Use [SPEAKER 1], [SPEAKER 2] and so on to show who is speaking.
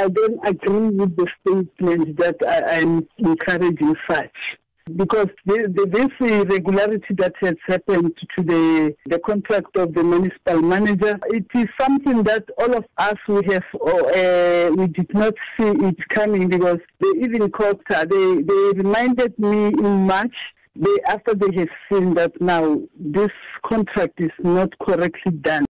[SPEAKER 1] I don't agree with the statement that I am encouraging such because the, the, this irregularity that has happened to the, the contract of the municipal manager, it is something that all of us we have uh, we did not see it coming because they even caught her. Uh, they they reminded me in March. They after they have seen that now this contract is not correctly done.